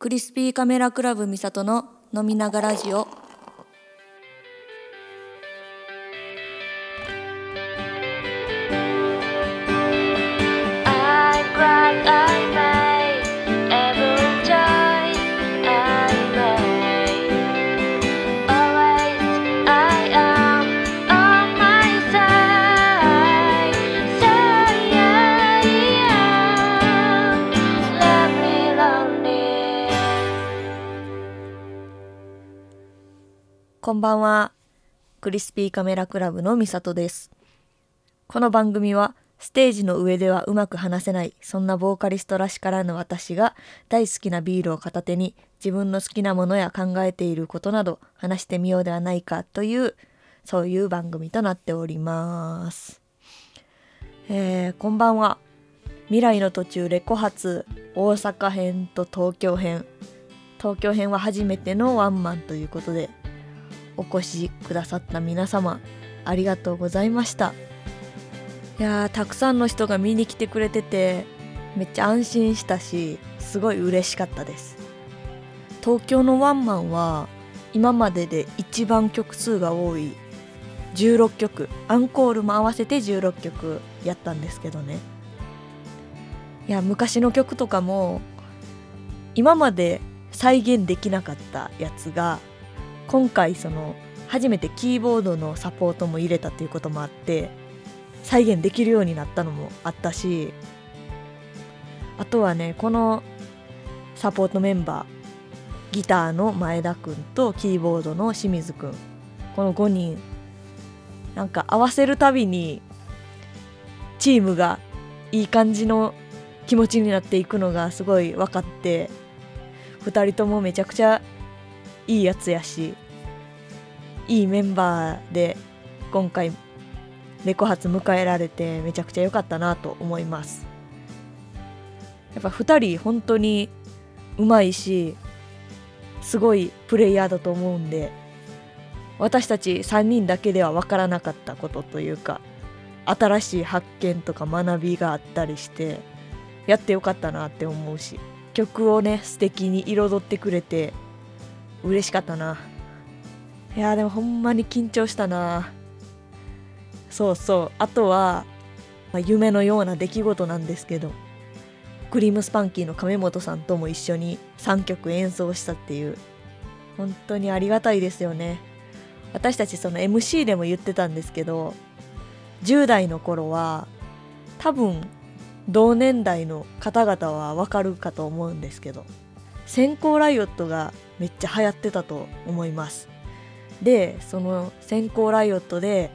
クリスピーカメラクラブミサトの飲みながラジオ。クリスピーカメラクラブのミサトです。この番組はステージの上ではうまく話せないそんなボーカリストらしからぬ私が大好きなビールを片手に自分の好きなものや考えていることなど話してみようではないかというそういう番組となっております。えー、こんばんは。未来の途中レコ発大阪編と東京編。東京編は初めてのワンマンということでお越しくださった皆様ありがとうございました。いやーたくさんの人が見に来てくれててめっちゃ安心したしすごい嬉しかったです。東京のワンマンは今までで一番曲数が多い16曲アンコールも合わせて16曲やったんですけどね。いや昔の曲とかも今まで再現できなかったやつが今回その初めてキーボードのサポートも入れたということもあって再現できるようになったのもあったしあとはねこのサポートメンバーギターの前田くんとキーボードの清水くんこの5人なんか合わせるたびにチームがいい感じの気持ちになっていくのがすごい分かって2人ともめちゃくちゃいいやつやしいいメンバーで今回レコ発迎えられてめちゃくちゃ良かったなと思います。やっぱ2人本当にうまいしすごいプレイヤーだと思うんで私たち3人だけでは分からなかったことというか新しい発見とか学びがあったりしてやってよかったなって思うし曲をね素敵に彩ってくれて嬉しかったな。いやでもほんまに緊張したな。そうそう。あとは、まあ、夢のような出来事なんですけどクリームスパンキーの亀本さんとも一緒に3曲演奏したっていう本当にありがたいですよね。私たちその MC でも言ってたんですけど10代の頃は多分同年代の方々はわかるかと思うんですけど先行ライオットがめっちゃ流行ってたと思います。でその先行ライオットで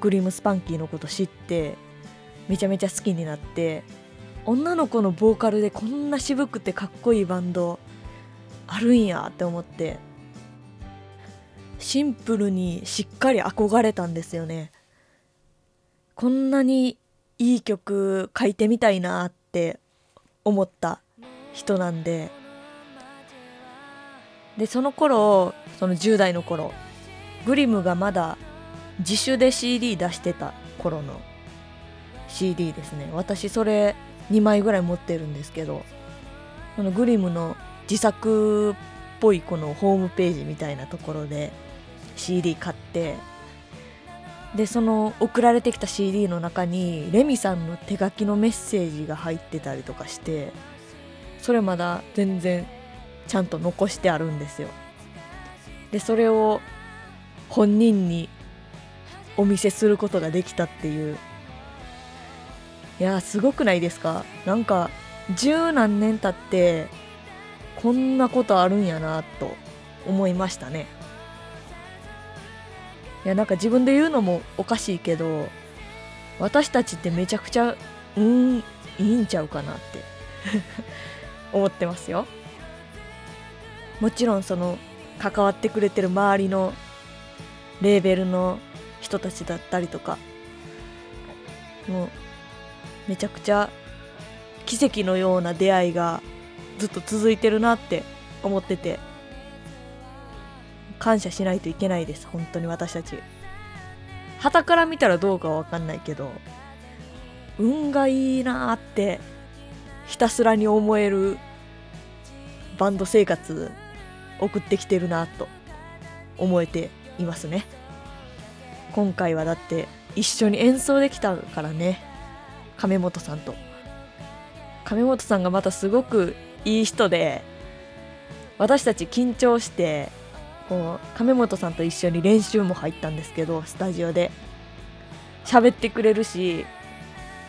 クリムスパンキーのこと知ってめちゃめちゃ好きになって女の子のボーカルでこんな渋くてかっこいいバンドあるんやって思ってシンプルにしっかり憧れたんですよね。こんなにいい曲書いてみたいなって思った人なんで。でその頃その10代の頃グリムがまだ自主で CD 出してた頃の CD ですね。私それ2枚ぐらい持ってるんですけどこのグリムの自作っぽいこのホームページみたいなところで CD 買ってでその送られてきた CD の中にレミさんの手書きのメッセージが入ってたりとかしてそれまだ全然ちゃんと残してあるんですよ。でそれを本人にお見せすることができたっていう。いやすごくないですか？なんか十何年経ってこんなことあるんやなと思いましたね。いやなんか自分で言うのもおかしいけど私たちってめちゃくちゃうんいいんちゃうかなって。思ってますよ。もちろんその関わってくれてる周りのレーベルの人たちだったりとかもうめちゃくちゃ奇跡のような出会いがずっと続いてるなって思ってて感謝しないといけないです本当に私たち。旗から見たらどうかは分かんないけど運がいいなってひたすらに思えるバンド生活送ってきてるなと思えていますね。今回はだって一緒に演奏できたからね。亀本さんと。亀本さんがまたすごくいい人で私たち緊張してこう亀本さんと一緒に練習も入ったんですけどスタジオで。喋ってくれるし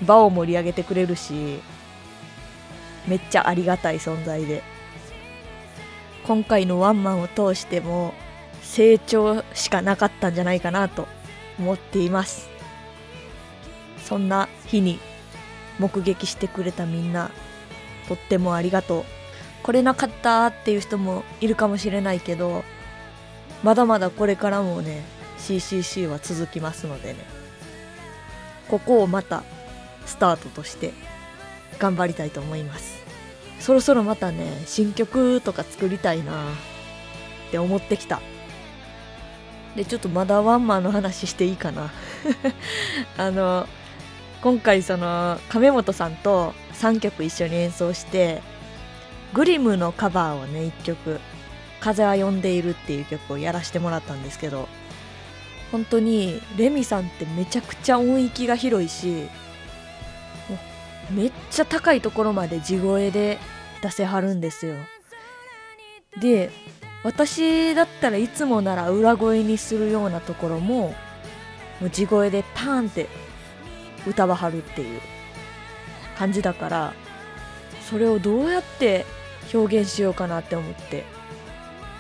場を盛り上げてくれるしめっちゃありがたい存在で。今回のワンマンを通しても成長しかなかったんじゃないかなと思っています。そんな日に目撃してくれたみんなとってもありがとう。来れなかったっていう人もいるかもしれないけどまだまだこれからもね CCC は続きますのでね。ここをまたスタートとして頑張りたいと思います。そろそろまたね新曲とか作りたいなって思ってきた。でちょっとまだワンマンの話していいかな。あの今回その亀本さんと3曲一緒に演奏してグリムのカバーをね1曲「風は呼んでいる」っていう曲をやらせてもらったんですけど本当にレミさんってめちゃくちゃ音域が広いしめっちゃ高いところまで地声で出せはるんですよ。で私だったらいつもなら裏声にするようなところももう地声でパーンって歌わはるっていう感じだからそれをどうやって表現しようかなって思って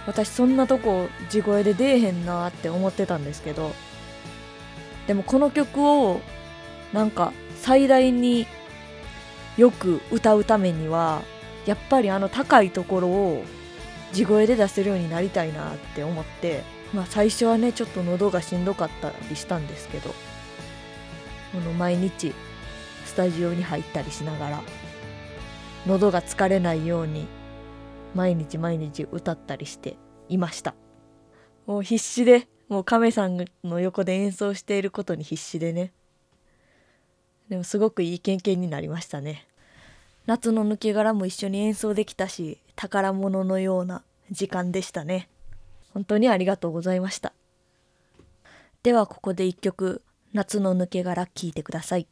私そんなとこ地声で出えへんなって思ってたんですけどでもこの曲をなんか最大によく歌うためにはやっぱりあの高いところを地声で出せるようになりたいなって思ってまあ最初はねちょっと喉がしんどかったりしたんですけどこの毎日スタジオに入ったりしながら喉が疲れないように毎日毎日歌ったりしていました。もう必死でもう亀さんの横で演奏していることに必死でねでもすごくいい経験になりましたね。夏の抜け殻も一緒に演奏できたし宝物のような時間でしたね。本当にありがとうございました。ではここで一曲夏の抜け殻聞いてください。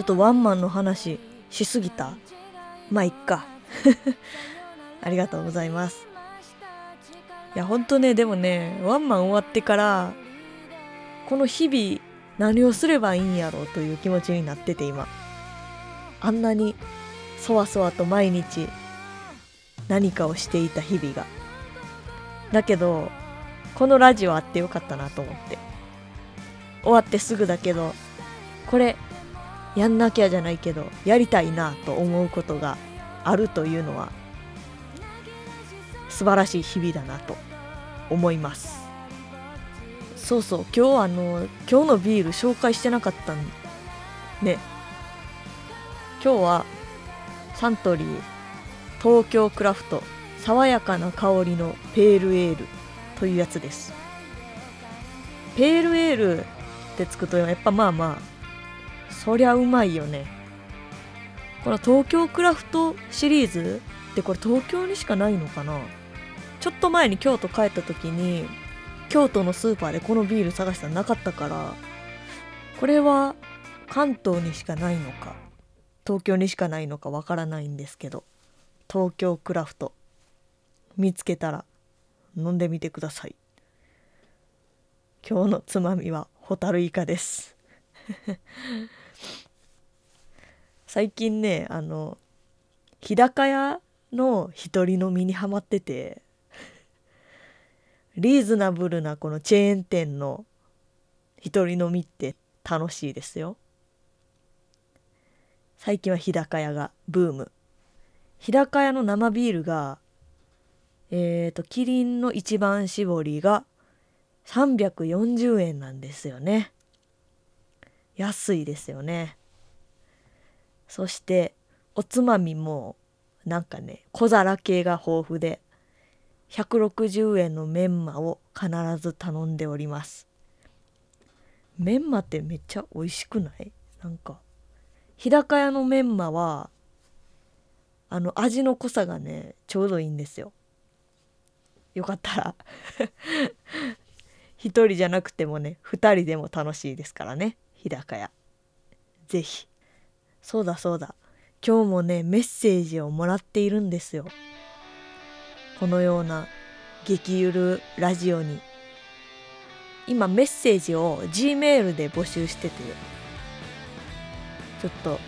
ちょっとワンマンの話しすぎた。まあいっか。ありがとうございます。いやほんとねでもねワンマン終わってからこの日々何をすればいいんやろうという気持ちになってて今。あんなにそわそわと毎日何かをしていた日々が。だけどこのラジオあってよかったなと思って。終わってすぐだけどこれやんなきゃじゃないけどやりたいなと思うことがあるというのは素晴らしい日々だなと思います。そうそう今日あの今日のビール紹介してなかったんね。今日はサントリー東京クラフト爽やかな香りのペールエールというやつです。ペールエールってつくとやっぱまあまあそりゃうまいよね。この東京クラフトシリーズってこれ東京にしかないのかな？ちょっと前に京都帰った時に京都のスーパーでこのビール探したらなかったからこれは関東にしかないのか東京にしかないのかわからないんですけど東京クラフト見つけたら飲んでみてください。今日のつまみはホタルイカです。最近ねあの日高屋の一人飲みにハマっててリーズナブルなこのチェーン店の一人飲みって楽しいですよ。最近は日高屋がブーム。日高屋の生ビールがえっ、ー、とキリンの一番搾りが340円なんですよね。安いですよね。そしておつまみもなんかね小皿系が豊富で160円のメンマを必ず頼んでおります。メンマってめっちゃ美味しくない？なんか日高屋のメンマはあの味の濃さがねちょうどいいんですよ。よかったら 一人じゃなくてもね二人でも楽しいですからね日高屋。是非そうだそうだ。今日もねメッセージをもらっているんですよ。このような激ゆるラジオに。今メッセージを G メールで募集しててちょっと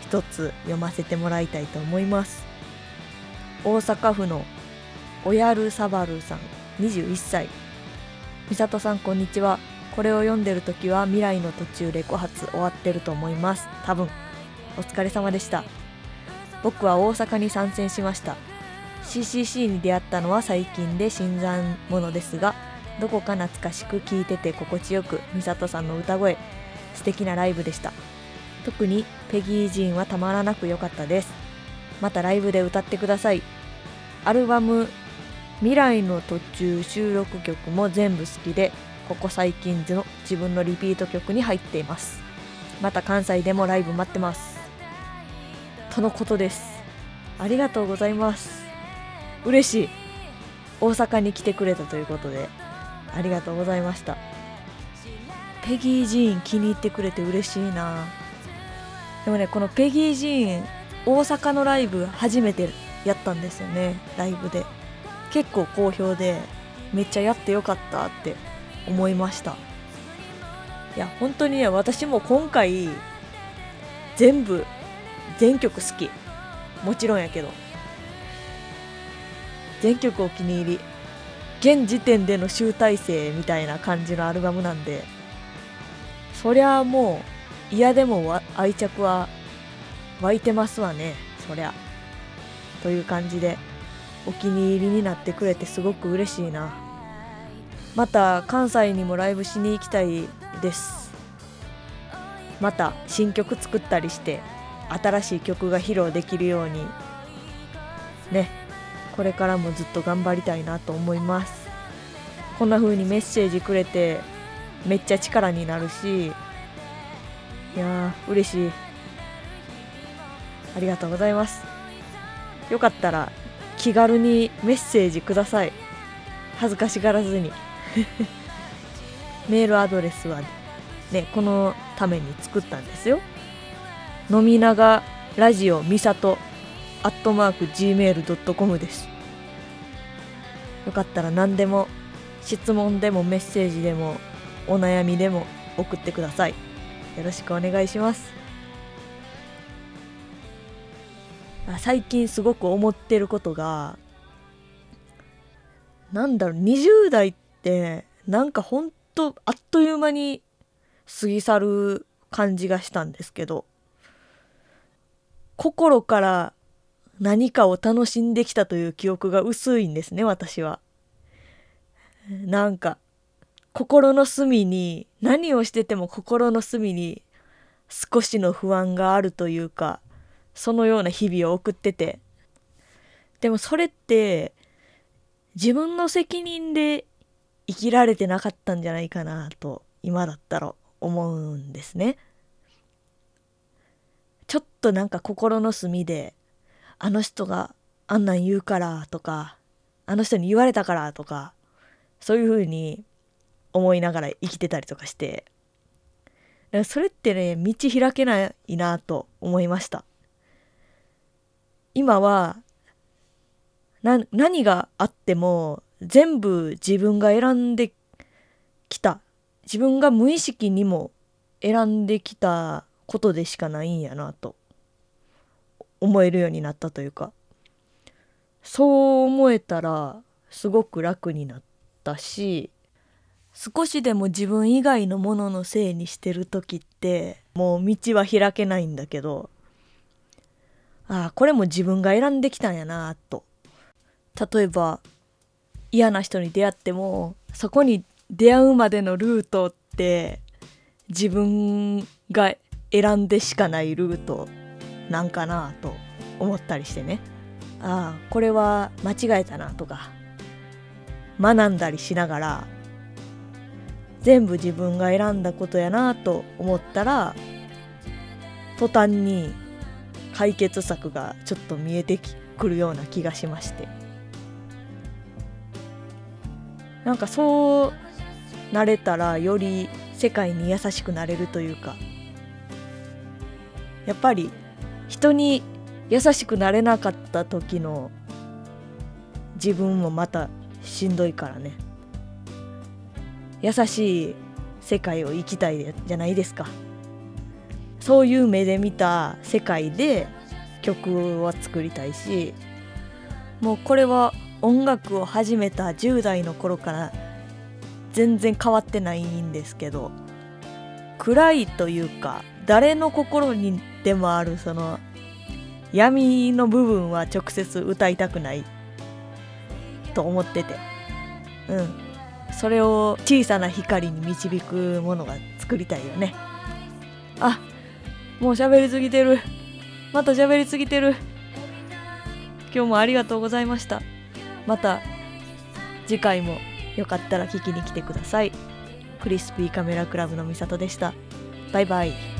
一つ読ませてもらいたいと思います。大阪府のおやるさばるさん21歳。美里さんこんにちは。これを読んでる時は未来の途中レコ発終わってると思います。多分お疲れ様でした。僕は大阪に参戦しました。CCC に出会ったのは最近で新参者ですがどこか懐かしく聴いてて心地よく美里さんの歌声素敵なライブでした。特にペギー・ジンはたまらなく良かったです。またライブで歌ってください。アルバム未来の途中収録曲も全部好きでここ最近の自分のリピート曲に入っています。また関西でもライブ待ってます。とのことです。ありがとうございます。嬉しい。大阪に来てくれたということでありがとうございました。ペギー・ジーン気に入ってくれて嬉しいな。でもねこのペギー・ジーン大阪のライブ初めてやったんですよね。ライブで。結構好評でめっちゃやってよかったって思いました。いや本当にね私も今回全部全曲好き。もちろんやけど。全曲お気に入り。現時点での集大成みたいな感じのアルバムなんで。そりゃあもう嫌でも愛着は湧いてますわね。そりゃ。という感じでお気に入りになってくれてすごく嬉しいな。また関西にもライブしに行きたいです。また新曲作ったりして。新しい曲が披露できるようにねこれからもずっと頑張りたいなと思います。こんな風にメッセージくれてめっちゃ力になるしいやー嬉しい。ありがとうございます。よかったら気軽にメッセージください。恥ずかしがらずに。メールアドレスはねこのために作ったんですよ。飲みながラジオみさとアットマーク gmail.com です。よかったら何でも質問でもメッセージでもお悩みでも送ってください。よろしくお願いします。最近すごく思ってることがなんだろう20代ってなんかほんとあっという間に過ぎ去る感じがしたんですけど心から何かを楽しんできたという記憶が薄いんですね私は。なんか心の隅に何をしてても心の隅に少しの不安があるというかそのような日々を送っててでもそれって自分の責任で生きられてなかったんじゃないかなと今だったら思うんですね。ちょっとなんか心の隅であの人があんなん言うからとかあの人に言われたからとかそういう風に思いながら生きてたりとかしてそれってね道開けないなと思いました。今は何があっても全部自分が選んできた。自分が無意識にも選んできたことでしかないんやなと思えるようになったというか。そう思えたらすごく楽になったし少しでも自分以外のもののせいにしてる時ってもう道は開けないんだけどああこれも自分が選んできたんやなと。例えば嫌な人に出会ってもそこに出会うまでのルートって自分が選んでしかないルートなんかなと思ったりしてね。ああこれは間違えたなとか学んだりしながら全部自分が選んだことやなと思ったら途端に解決策がちょっと見えてくるような気がしまして。なんかそうなれたらより世界に優しくなれるというかやっぱり人に優しくなれなかった時の自分もまたしんどいからね。優しい世界を生きたいじゃないですか。そういう目で見た世界で曲は作りたいしもうこれは音楽を始めた10代の頃から全然変わってないんですけど暗いというか誰の心にでもあるその闇の部分は直接歌いたくない。と思ってて。うん。それを小さな光に導くものが作りたいよね。あもう喋りすぎてる。また喋りすぎてる。今日もありがとうございました。また次回もよかったら聞きに来てください。クリスピーカメラクラブのみさとでした。バイバイ。